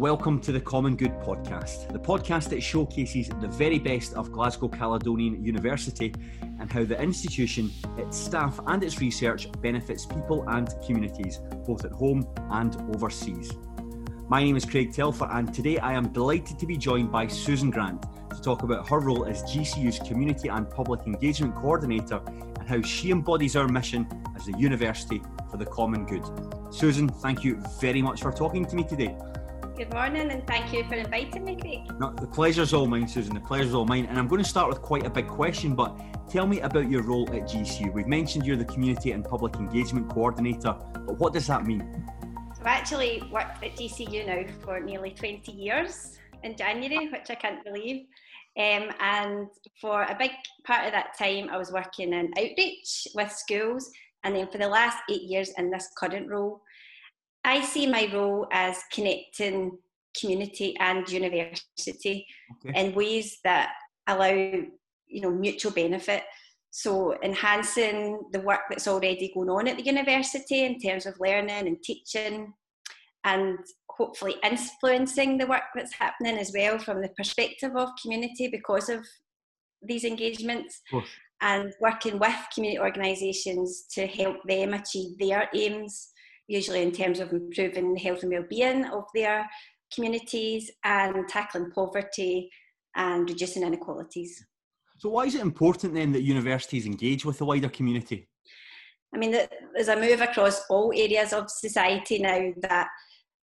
welcome to the Common Good podcast, the podcast that showcases the very best of Glasgow Caledonian University and how the institution, its staff, and its research benefits people and communities, both at home and overseas. My name is Craig Telfer, and today I am delighted to be joined by Susan Grant to talk about her role as GCU's Community and Public Engagement Coordinator and how she embodies our mission as a university for the common good. Susan, thank you very much for talking to me today. Good morning, and thank you for inviting me, Craig. No, the pleasure's all mine, Susan. The pleasure's all mine. And I'm going to start with quite a big question, but tell me about your role at GCU. We've mentioned you're the Community and Public Engagement Coordinator, but what does that mean? I've actually worked at GCU now for nearly 20 years in January, which I can't believe. Um, and for a big part of that time, I was working in outreach with schools and then for the last eight years in this current role, I see my role as connecting community and university okay. in ways that allow you know mutual benefit. So enhancing the work that's already going on at the university in terms of learning and teaching, and hopefully influencing the work that's happening as well from the perspective of community because of these engagements and working with community organisations to help them achieve their aims, usually in terms of improving the health and well-being of their communities and tackling poverty and reducing inequalities. So why is it important then that universities engage with the wider community? I mean, there's a move across all areas of society now that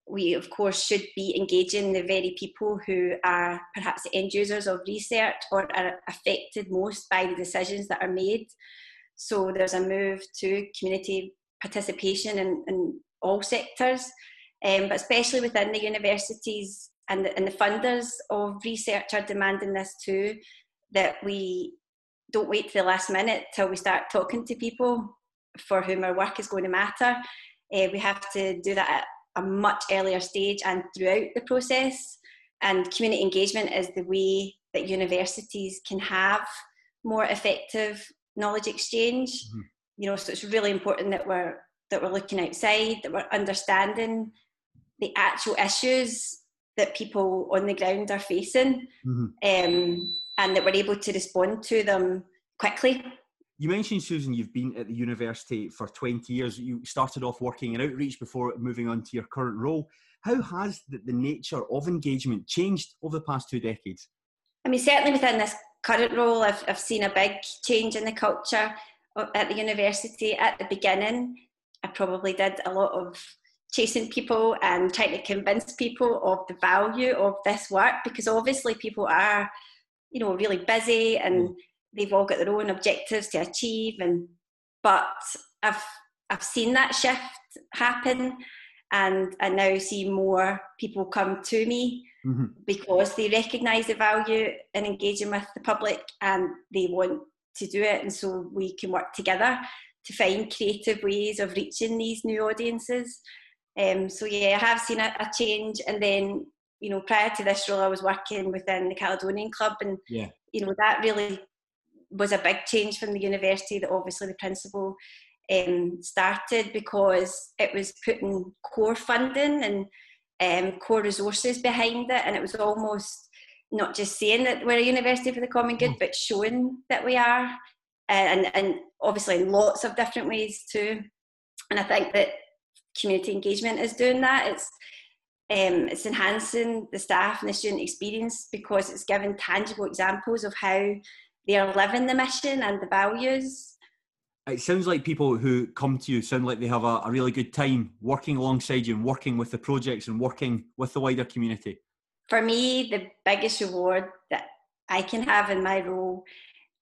we of course should be engaging the very people who are perhaps the end users of research or are affected most by the decisions that are made. So there's a move to community participation in, in all sectors, um, but especially within the universities and the, and the funders of research are demanding this too, that we don't wait to the last minute till we start talking to people for whom our work is going to matter. Uh, we have to do that at a much earlier stage and throughout the process. And community engagement is the way that universities can have more effective knowledge exchange. Mm-hmm. You know, so it's really important that we're that we're looking outside, that we're understanding the actual issues that people on the ground are facing, mm-hmm. um, and that we're able to respond to them quickly you mentioned, Susan, you've been at the university for 20 years. You started off working in outreach before moving on to your current role. How has the, the nature of engagement changed over the past two decades? I mean, certainly within this current role, I've, I've seen a big change in the culture at the university. At the beginning, I probably did a lot of chasing people and trying to convince people of the value of this work because obviously people are, you know, really busy and mm they've all got their own objectives to achieve and but I've I've seen that shift happen and I now see more people come to me mm-hmm. because they recognise the value in engaging with the public and they want to do it and so we can work together to find creative ways of reaching these new audiences. Um, so yeah, I have seen a, a, change and then you know prior to this role I was working within the Caledonian Club and yeah. you know that really was a big change from the university that obviously the principal um, started because it was putting core funding and um, core resources behind it, and it was almost not just saying that we're a university for the common good, mm. but showing that we are, and and obviously in lots of different ways too. And I think that community engagement is doing that. It's um, it's enhancing the staff and the student experience because it's giving tangible examples of how they are living the mission and the values. It sounds like people who come to you sound like they have a, a really good time working alongside you and working with the projects and working with the wider community. For me, the biggest reward that I can have in my role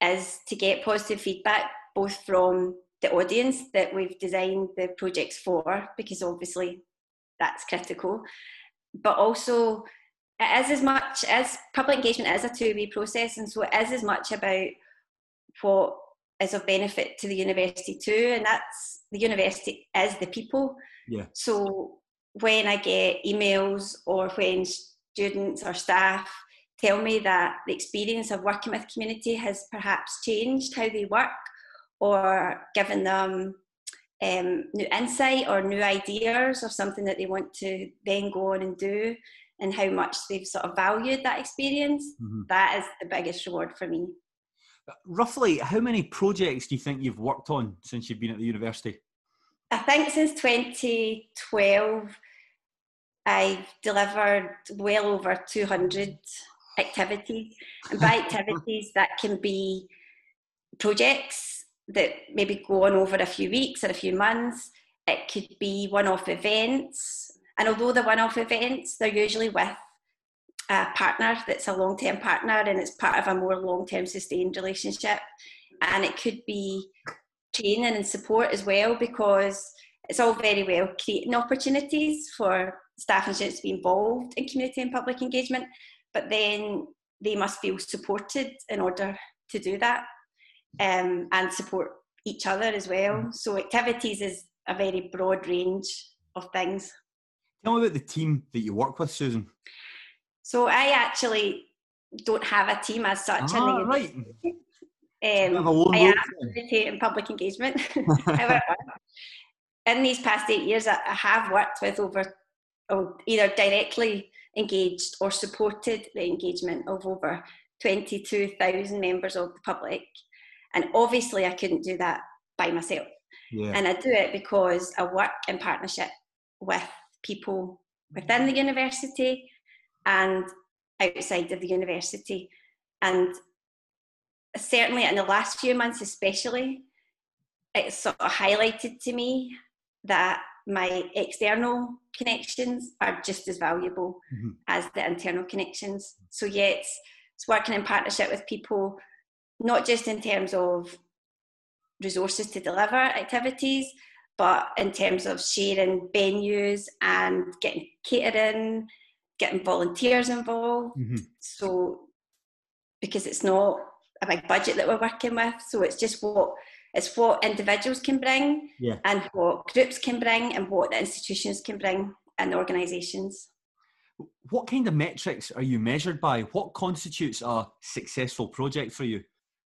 is to get positive feedback both from the audience that we've designed the projects for, because obviously that's critical, but also it is as much as public engagement is a two-way process and so it is as much about what is of benefit to the university too and that's the university is the people. Yeah. So when i get emails or when students or staff tell me that the experience of working with community has perhaps changed how they work or given them um, new insight or new ideas or something that they want to then go on and do and how much they've sort of valued that experience, mm-hmm. that is the biggest reward for me. Roughly, how many projects do you think you've worked on since you've been at the university? I think since 2012, I've delivered well over 200 activities. And by activities, that can be projects that maybe go on over a few weeks or a few months. It could be one off events. And although the one off events, they're usually with a partner that's a long term partner and it's part of a more long term sustained relationship. And it could be training and support as well because it's all very well creating opportunities for staff and students to be involved in community and public engagement, but then they must feel supported in order to do that um, and support each other as well. Mm-hmm. So activities is a very broad range of things. Tell me about the team that you work with, Susan. So I actually don't have a team as such. Ah, right. Um, I am in public engagement. However, in these past eight years, I have worked with over, or either directly engaged or supported the engagement of over 22,000 members of the public. And obviously, I couldn't do that by myself. Yeah. And I do it because I work in partnership with people within the university and outside of the university. And certainly in the last few months, especially, it's sort of highlighted to me that my external connections are just as valuable mm-hmm. as the internal connections. So, yeah, it's, it's working in partnership with people, not just in terms of resources to deliver activities, but in terms of sharing venues and getting catering, getting volunteers involved. Mm-hmm. So, because it's not a big budget that we're working with, so it's just what it's what individuals can bring yeah. and what groups can bring and what the institutions can bring and organisations. What kind of metrics are you measured by? What constitutes a successful project for you?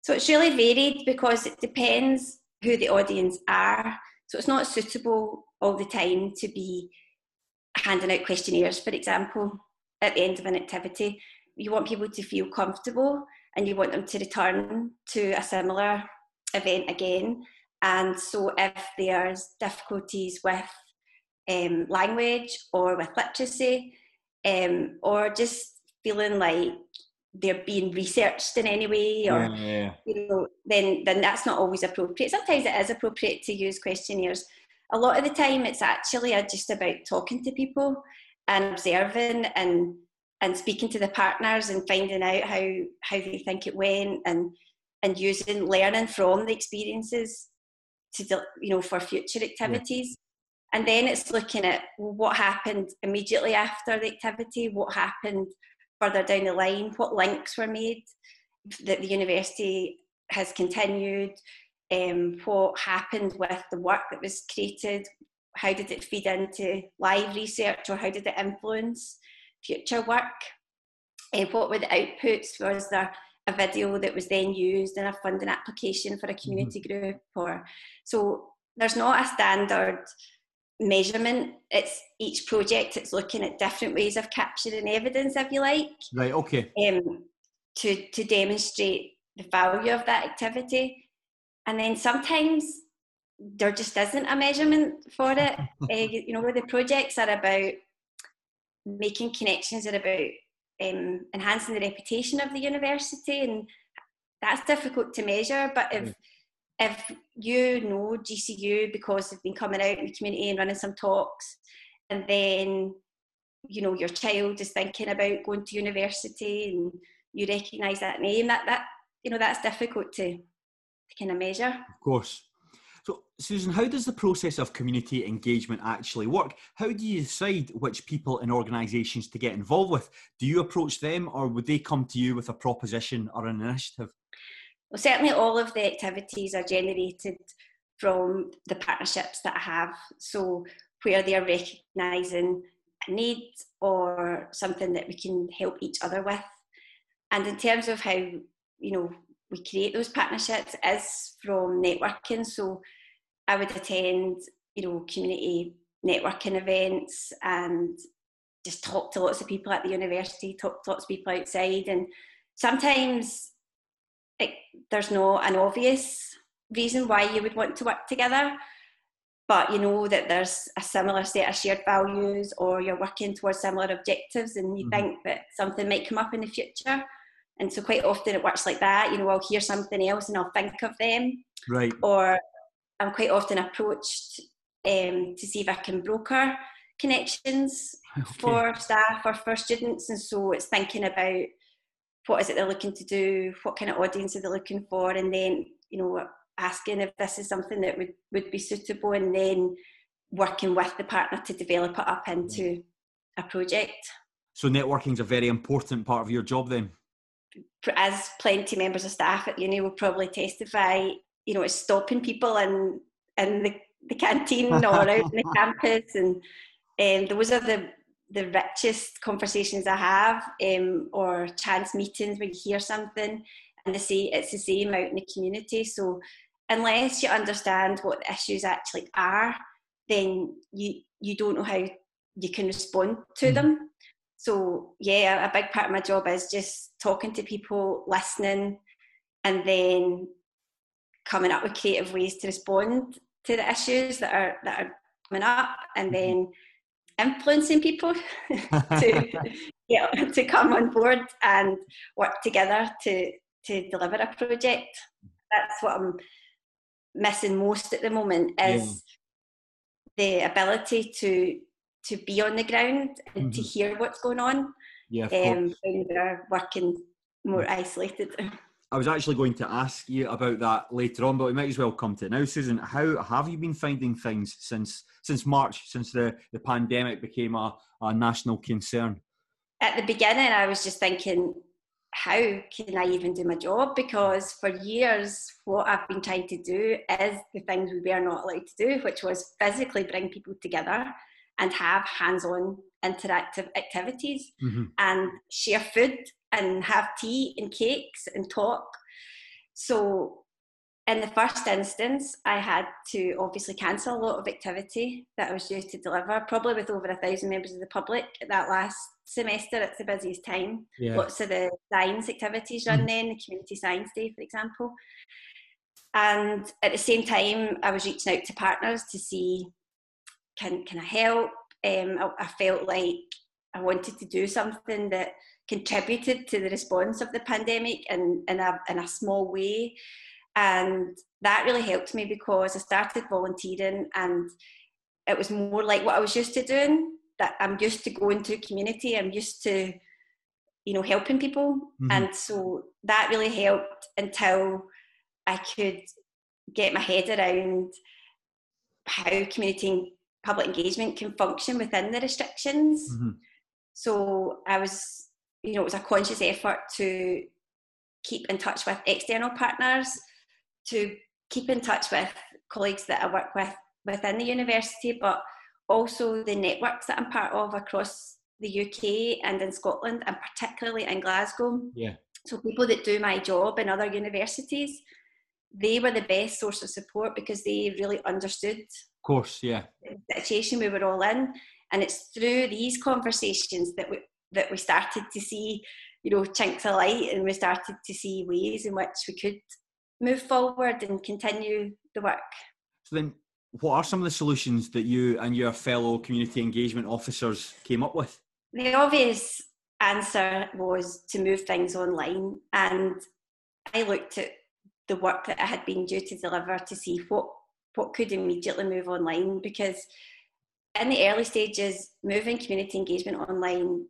So it's really varied because it depends who the audience are. So it's not suitable all the time to be handing out questionnaires, for example, at the end of an activity. You want people to feel comfortable and you want them to return to a similar event again. And so, if there's difficulties with um, language or with literacy, um, or just feeling like they're being researched in any way, or yeah, yeah. you know, then then that's not always appropriate. Sometimes it is appropriate to use questionnaires. A lot of the time, it's actually just about talking to people and observing and and speaking to the partners and finding out how how they think it went and and using learning from the experiences to you know for future activities. Yeah. and then it's looking at what happened immediately after the activity? What happened further down the line? What links were made that the university has continued? Um, what happened with the work that was created? How did it feed into live research or how did it influence future work? Uh, what were the outputs? Was there a video that was then used in a funding application for a community mm-hmm. group or so there's not a standard measurement. It's each project it's looking at different ways of capturing evidence if you like right okay. um, to to demonstrate the value of that activity. And then sometimes there just isn't a measurement for it. Uh, you know where the projects are about making connections are about um, enhancing the reputation of the university, and that's difficult to measure. But if mm. if you know GCU because they've been coming out in the community and running some talks, and then you know your child is thinking about going to university and you recognise that name, that that you know that's difficult to, to kind of measure. Of course. So, Susan, how does the process of community engagement actually work? How do you decide which people and organisations to get involved with? Do you approach them or would they come to you with a proposition or an initiative? Well, certainly all of the activities are generated from the partnerships that I have. So, where they're recognising a need or something that we can help each other with. And in terms of how, you know, we create those partnerships is from networking. So I would attend, you know, community networking events and just talk to lots of people at the university, talk to lots of people outside, and sometimes it, there's no an obvious reason why you would want to work together but you know that there's a similar set of shared values or you're working towards similar objectives and you mm-hmm. think that something might come up in the future and so quite often it works like that you know i'll hear something else and i'll think of them right or i'm quite often approached um, to see if i can broker connections okay. for staff or for students and so it's thinking about what is it they're looking to do what kind of audience are they looking for and then you know asking if this is something that would, would be suitable and then working with the partner to develop it up into a project. So networking is a very important part of your job then? As plenty members of staff at uni will probably testify, you know, it's stopping people in, in the, the canteen or out in the campus and um, those are the the richest conversations I have, um, or chance meetings where you hear something and they say it's the same out in the community. So unless you understand what the issues actually are, then you you don't know how you can respond to mm. them. So yeah, a big part of my job is just talking to people, listening, and then coming up with creative ways to respond to the issues that are that are coming up, and mm-hmm. then influencing people to yeah, to come on board and work together to to deliver a project. That's what I'm missing most at the moment is yeah. the ability to to be on the ground and mm-hmm. to hear what's going on. Yeah, um, when we're working more isolated. I was actually going to ask you about that later on, but we might as well come to it now, Susan. How have you been finding things since since March, since the, the pandemic became a, a national concern? At the beginning, I was just thinking, how can I even do my job? Because for years, what I've been trying to do is the things we were not allowed to do, which was physically bring people together and have hands on interactive activities mm-hmm. and share food and have tea and cakes and talk. So in the first instance, I had to obviously cancel a lot of activity that I was due to deliver, probably with over a thousand members of the public at that last semester. It's the busiest time. Yeah. Lots of the science activities run mm. then, the Community Science Day, for example. And at the same time, I was reaching out to partners to see can can I help. Um, I, I felt like I wanted to do something that contributed to the response of the pandemic in, in, a, in a small way. And that really helped me because I started volunteering and it was more like what I was used to doing. That I'm used to going to community, I'm used to, you know, helping people. Mm-hmm. And so that really helped until I could get my head around how community public engagement can function within the restrictions. Mm-hmm. So I was, you know, it was a conscious effort to keep in touch with external partners to keep in touch with colleagues that I work with within the university, but also the networks that I'm part of across the UK and in Scotland, and particularly in Glasgow. Yeah. So people that do my job in other universities, they were the best source of support because they really understood. Course, yeah. Situation we were all in, and it's through these conversations that we that we started to see, you know, chinks of light, and we started to see ways in which we could move forward and continue the work. So then, what are some of the solutions that you and your fellow community engagement officers came up with? The obvious answer was to move things online, and I looked at the work that I had been due to deliver to see what what could immediately move online because in the early stages, moving community engagement online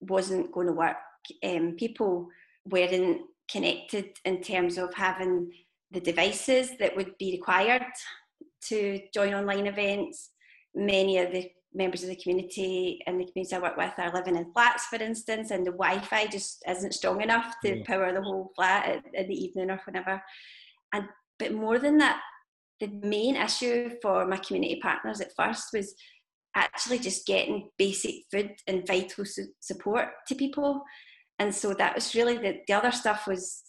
wasn't going to work. Um, people weren't connected in terms of having the devices that would be required to join online events. Many of the members of the community and the community I work with are living in flats, for instance, and the Wi-Fi just isn't strong enough to yeah. power the whole flat in the evening or whenever. And but more than that, the main issue for my community partners at first was actually just getting basic food and vital su- support to people and so that was really the, the other stuff was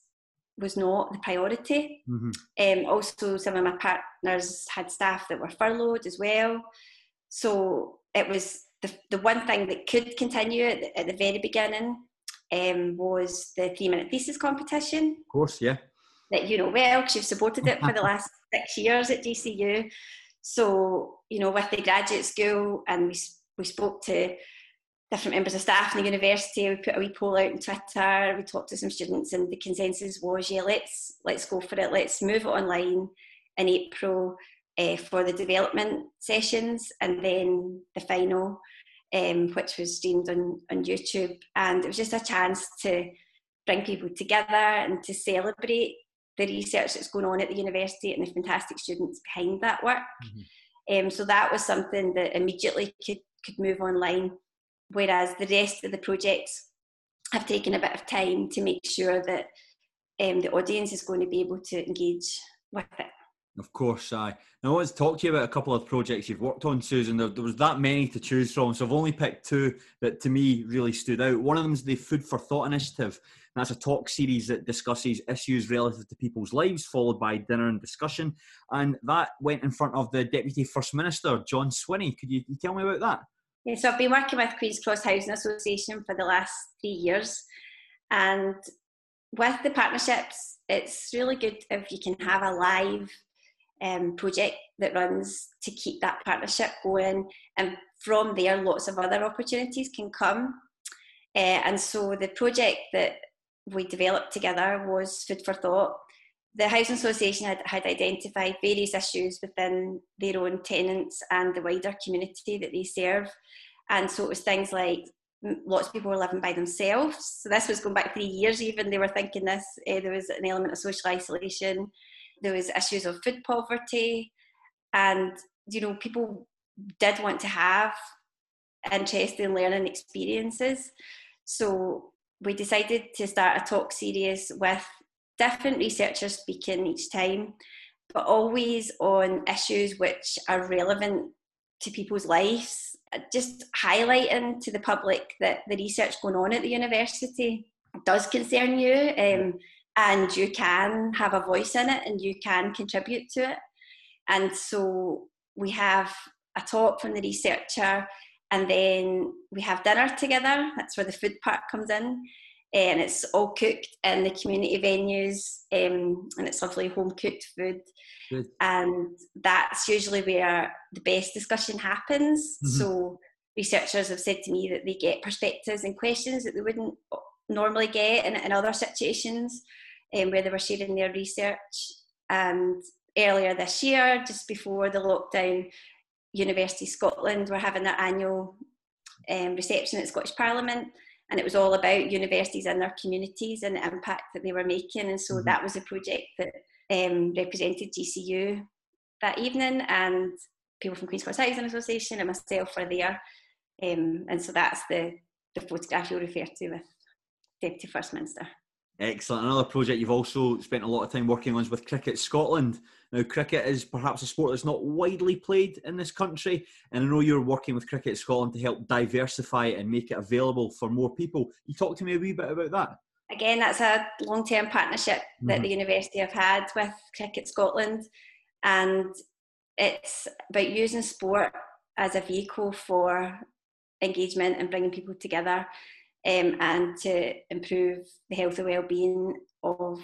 was not the priority. Mm-hmm. Um, also, some of my partners had staff that were furloughed as well, so it was the, the one thing that could continue at the, at the very beginning um, was the three minute thesis competition. Of course, yeah. That you know well because you've supported it for the last six years at GCU. So you know, with the graduate school, and we we spoke to different members of staff in the university. We put a wee poll out on Twitter. We talked to some students, and the consensus was, yeah, let's let's go for it. Let's move it online in April uh, for the development sessions, and then the final um, which was streamed on, on YouTube. And it was just a chance to bring people together and to celebrate the research that's going on at the university and the fantastic students behind that work. Mm-hmm. Um, so that was something that immediately could, could move online, whereas the rest of the projects have taken a bit of time to make sure that um, the audience is going to be able to engage with it. Of course, I. Now, I want to talk to you about a couple of projects you've worked on, Susan. There, there, was that many to choose from, so I've only picked two that to me really stood out. One of them is the Food for Thought initiative. That's a talk series that discusses issues relative to people's lives, followed by dinner and discussion. And that went in front of the Deputy First Minister, John Swinney. Could you, you tell me about that? Yeah, so I've been working with Queen's Cross Housing Association for the last three years. And with the partnerships, it's really good if you can have a live um, project that runs to keep that partnership going. And from there, lots of other opportunities can come. Uh, and so the project that we developed together was Food for Thought. The Housing Association had, had identified various issues within their own tenants and the wider community that they serve. And so it was things like lots of people were living by themselves. So this was going back three years even. They were thinking this. Uh, there was an element of social isolation there was issues of food poverty and you know people did want to have interesting learning experiences. So we decided to start a talk series with different researchers speaking each time but always on issues which are relevant to people's lives just highlighting to the public that the research going on at the university does concern you. Um, and you can have a voice in it and you can contribute to it. And so we have a talk from the researcher, and then we have dinner together. That's where the food part comes in. And it's all cooked in the community venues, um, and it's lovely home cooked food. Good. And that's usually where the best discussion happens. Mm-hmm. So, researchers have said to me that they get perspectives and questions that they wouldn't normally get in, in other situations um, where they were sharing their research. And earlier this year, just before the lockdown, University Scotland were having their annual um, reception at Scottish Parliament, and it was all about universities and their communities and the impact that they were making. And so mm-hmm. that was a project that um, represented GCU that evening, and people from Queen's Cross Housing Association and myself were there. Um, and so that's the, the photograph you'll refer to with Deputy First Minister. Excellent. Another project you've also spent a lot of time working on is with Cricket Scotland. Now, cricket is perhaps a sport that's not widely played in this country, and I know you're working with Cricket Scotland to help diversify it and make it available for more people. You talk to me a wee bit about that. Again, that's a long term partnership that mm-hmm. the university have had with Cricket Scotland, and it's about using sport as a vehicle for engagement and bringing people together um, and to improve the health and well-being of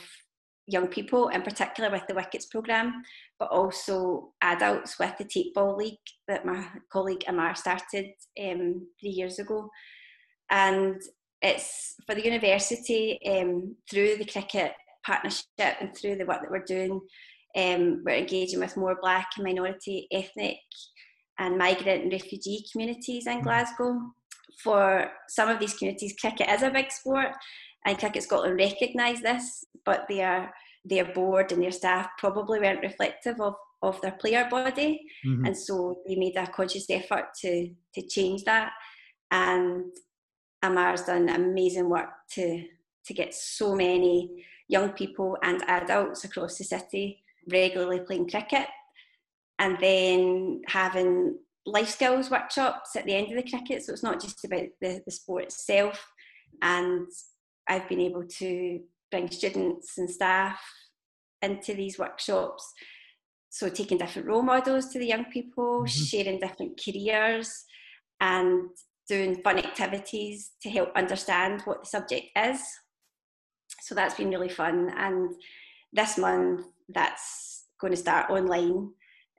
young people, in particular with the Wickets programme, but also adults with the Tape Ball League that my colleague Amar started um, three years ago. And it's for the university um, through the cricket partnership and through the work that we're doing, um, we're engaging with more black and minority ethnic and migrant and refugee communities in mm. Glasgow for some of these communities, cricket is a big sport, and Cricket Scotland recognise this, but their their board and their staff probably weren't reflective of, of their player body, mm-hmm. and so they made a conscious effort to to change that. And Amar's done amazing work to to get so many young people and adults across the city regularly playing cricket, and then having life skills workshops at the end of the cricket. So it's not just about the, the sport itself. And I've been able to bring students and staff into these workshops. So taking different role models to the young people, mm-hmm. sharing different careers, and doing fun activities to help understand what the subject is. So that's been really fun. And this month, that's going to start online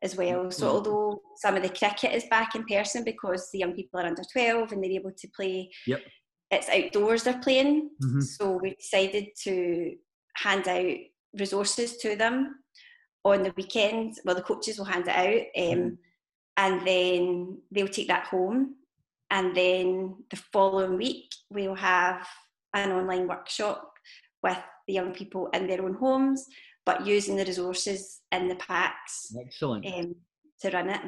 as well. So mm-hmm. although some of the cricket is back in person because the young people are under 12 and they're able to play, yep. it's outdoors they're playing. Mm-hmm. So we decided to hand out resources to them on the weekend. Well, the coaches will hand it out um, mm-hmm. and then they'll take that home. And then the following week, we'll have an online workshop with the young people in their own homes but using the resources in the packs. Excellent. Um, to run it.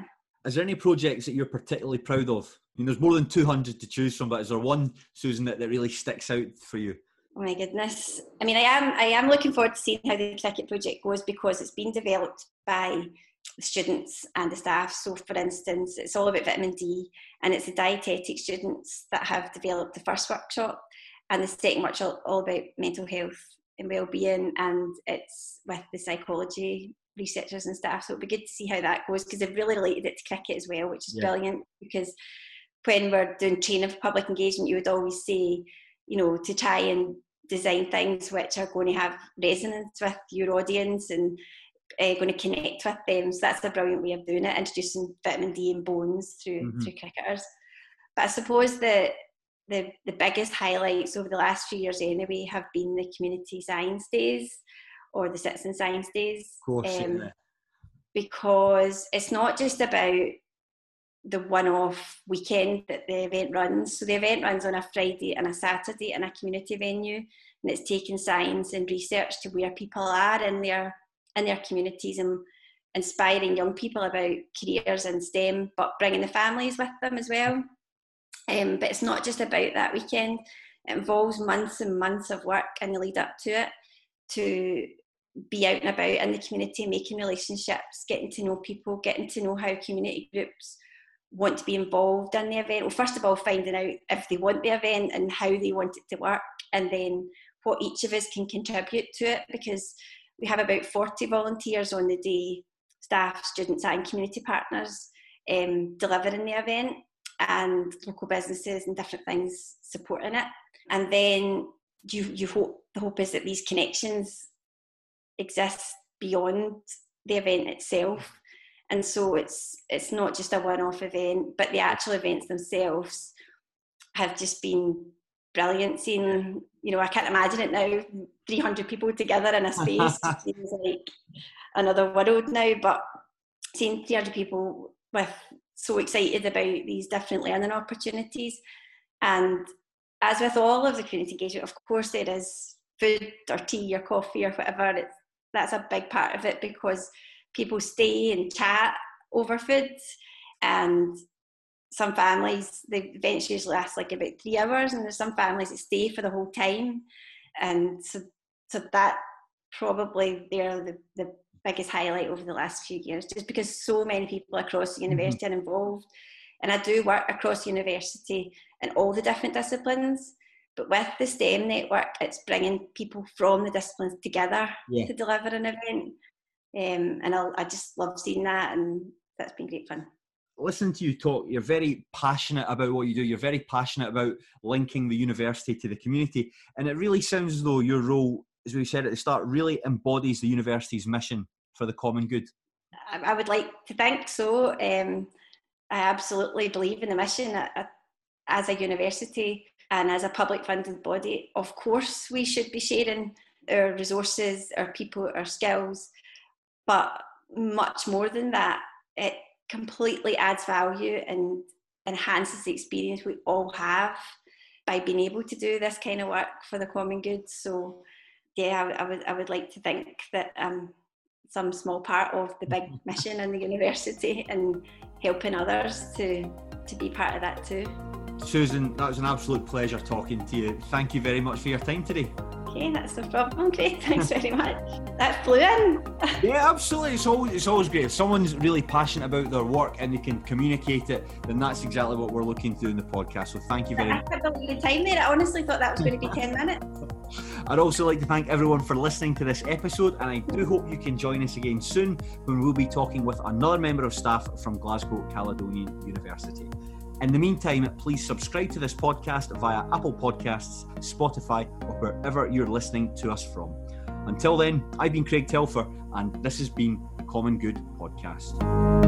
Is there any projects that you're particularly proud of? I mean, there's more than 200 to choose from, but is there one, Susan, that, that really sticks out for you? Oh my goodness! I mean, I am I am looking forward to seeing how the cricket project goes because it's been developed by the students and the staff. So, for instance, it's all about vitamin D, and it's the dietetic students that have developed the first workshop, and the second workshop all about mental health and well-being and it's with the psychology researchers and staff so it'd be good to see how that goes because they've really related it to cricket as well which is yeah. brilliant because when we're doing training for public engagement you would always say you know to try and design things which are going to have resonance with your audience and uh, going to connect with them so that's a brilliant way of doing it introducing vitamin d and bones through mm-hmm. through cricketers but i suppose that the, the biggest highlights over the last few years anyway have been the community science days or the citizen science days. Course, um, yeah. Because it's not just about the one-off weekend that the event runs. So the event runs on a Friday and a Saturday in a community venue, and it's taking science and research to where people are in their in their communities and inspiring young people about careers in STEM, but bringing the families with them as well. Um, but it's not just about that weekend. It involves months and months of work in the lead up to it to be out and about in the community, making relationships, getting to know people, getting to know how community groups want to be involved in the event. Well, first of all, finding out if they want the event and how they want it to work, and then what each of us can contribute to it because we have about 40 volunteers on the day, staff, students, and community partners um, delivering the event and local businesses and different things supporting it. And then you you hope the hope is that these connections exist beyond the event itself. And so it's it's not just a one-off event, but the actual events themselves have just been brilliant. Seeing, you know, I can't imagine it now, 300 people together in a space seems like another world now, but seeing 300 people with so excited about these different learning opportunities. And as with all of the community engagement, of course, there is food or tea or coffee or whatever. It's, that's a big part of it because people stay and chat over food. And some families, the events usually last like about three hours, and there's some families that stay for the whole time. And so, so that probably they're the, the biggest highlight over the last few years, just because so many people across the mm-hmm. university mm-hmm. are involved. And I do work across the university in all the different disciplines. But with the STEM network, it's bringing people from the disciplines together yeah. to deliver an event. Um, and I'll, I just love seeing that, and that's been great fun. Listen to you talk, you're very passionate about what you do. You're very passionate about linking the university to the community. And it really sounds as though your role, as we said at the start, really embodies the university's mission for the common good? I would like to think so. Um, I absolutely believe in the mission as a university and as a public funded body. Of course, we should be sharing our resources, our people, our skills, but much more than that, it completely adds value and enhances the experience we all have by being able to do this kind of work for the common good. So, yeah, I, I would I would like to think that um, some small part of the big mm-hmm. mission in the university and helping others to to be part of that too. Susan, that was an absolute pleasure talking to you. Thank you very much for your time today. Okay, that's no problem. Great, thanks very much. That flew in. yeah, absolutely. It's always it's always great. If someone's really passionate about their work and they can communicate it, then that's exactly what we're looking to do in the podcast. So thank you very much. I can't believe the time there. I honestly thought that was going to be ten minutes. I'd also like to thank everyone for listening to this episode, and I do hope you can join us again soon when we'll be talking with another member of staff from Glasgow Caledonian University. In the meantime, please subscribe to this podcast via Apple Podcasts, Spotify, or wherever you're listening to us from. Until then, I've been Craig Telfer, and this has been Common Good Podcast.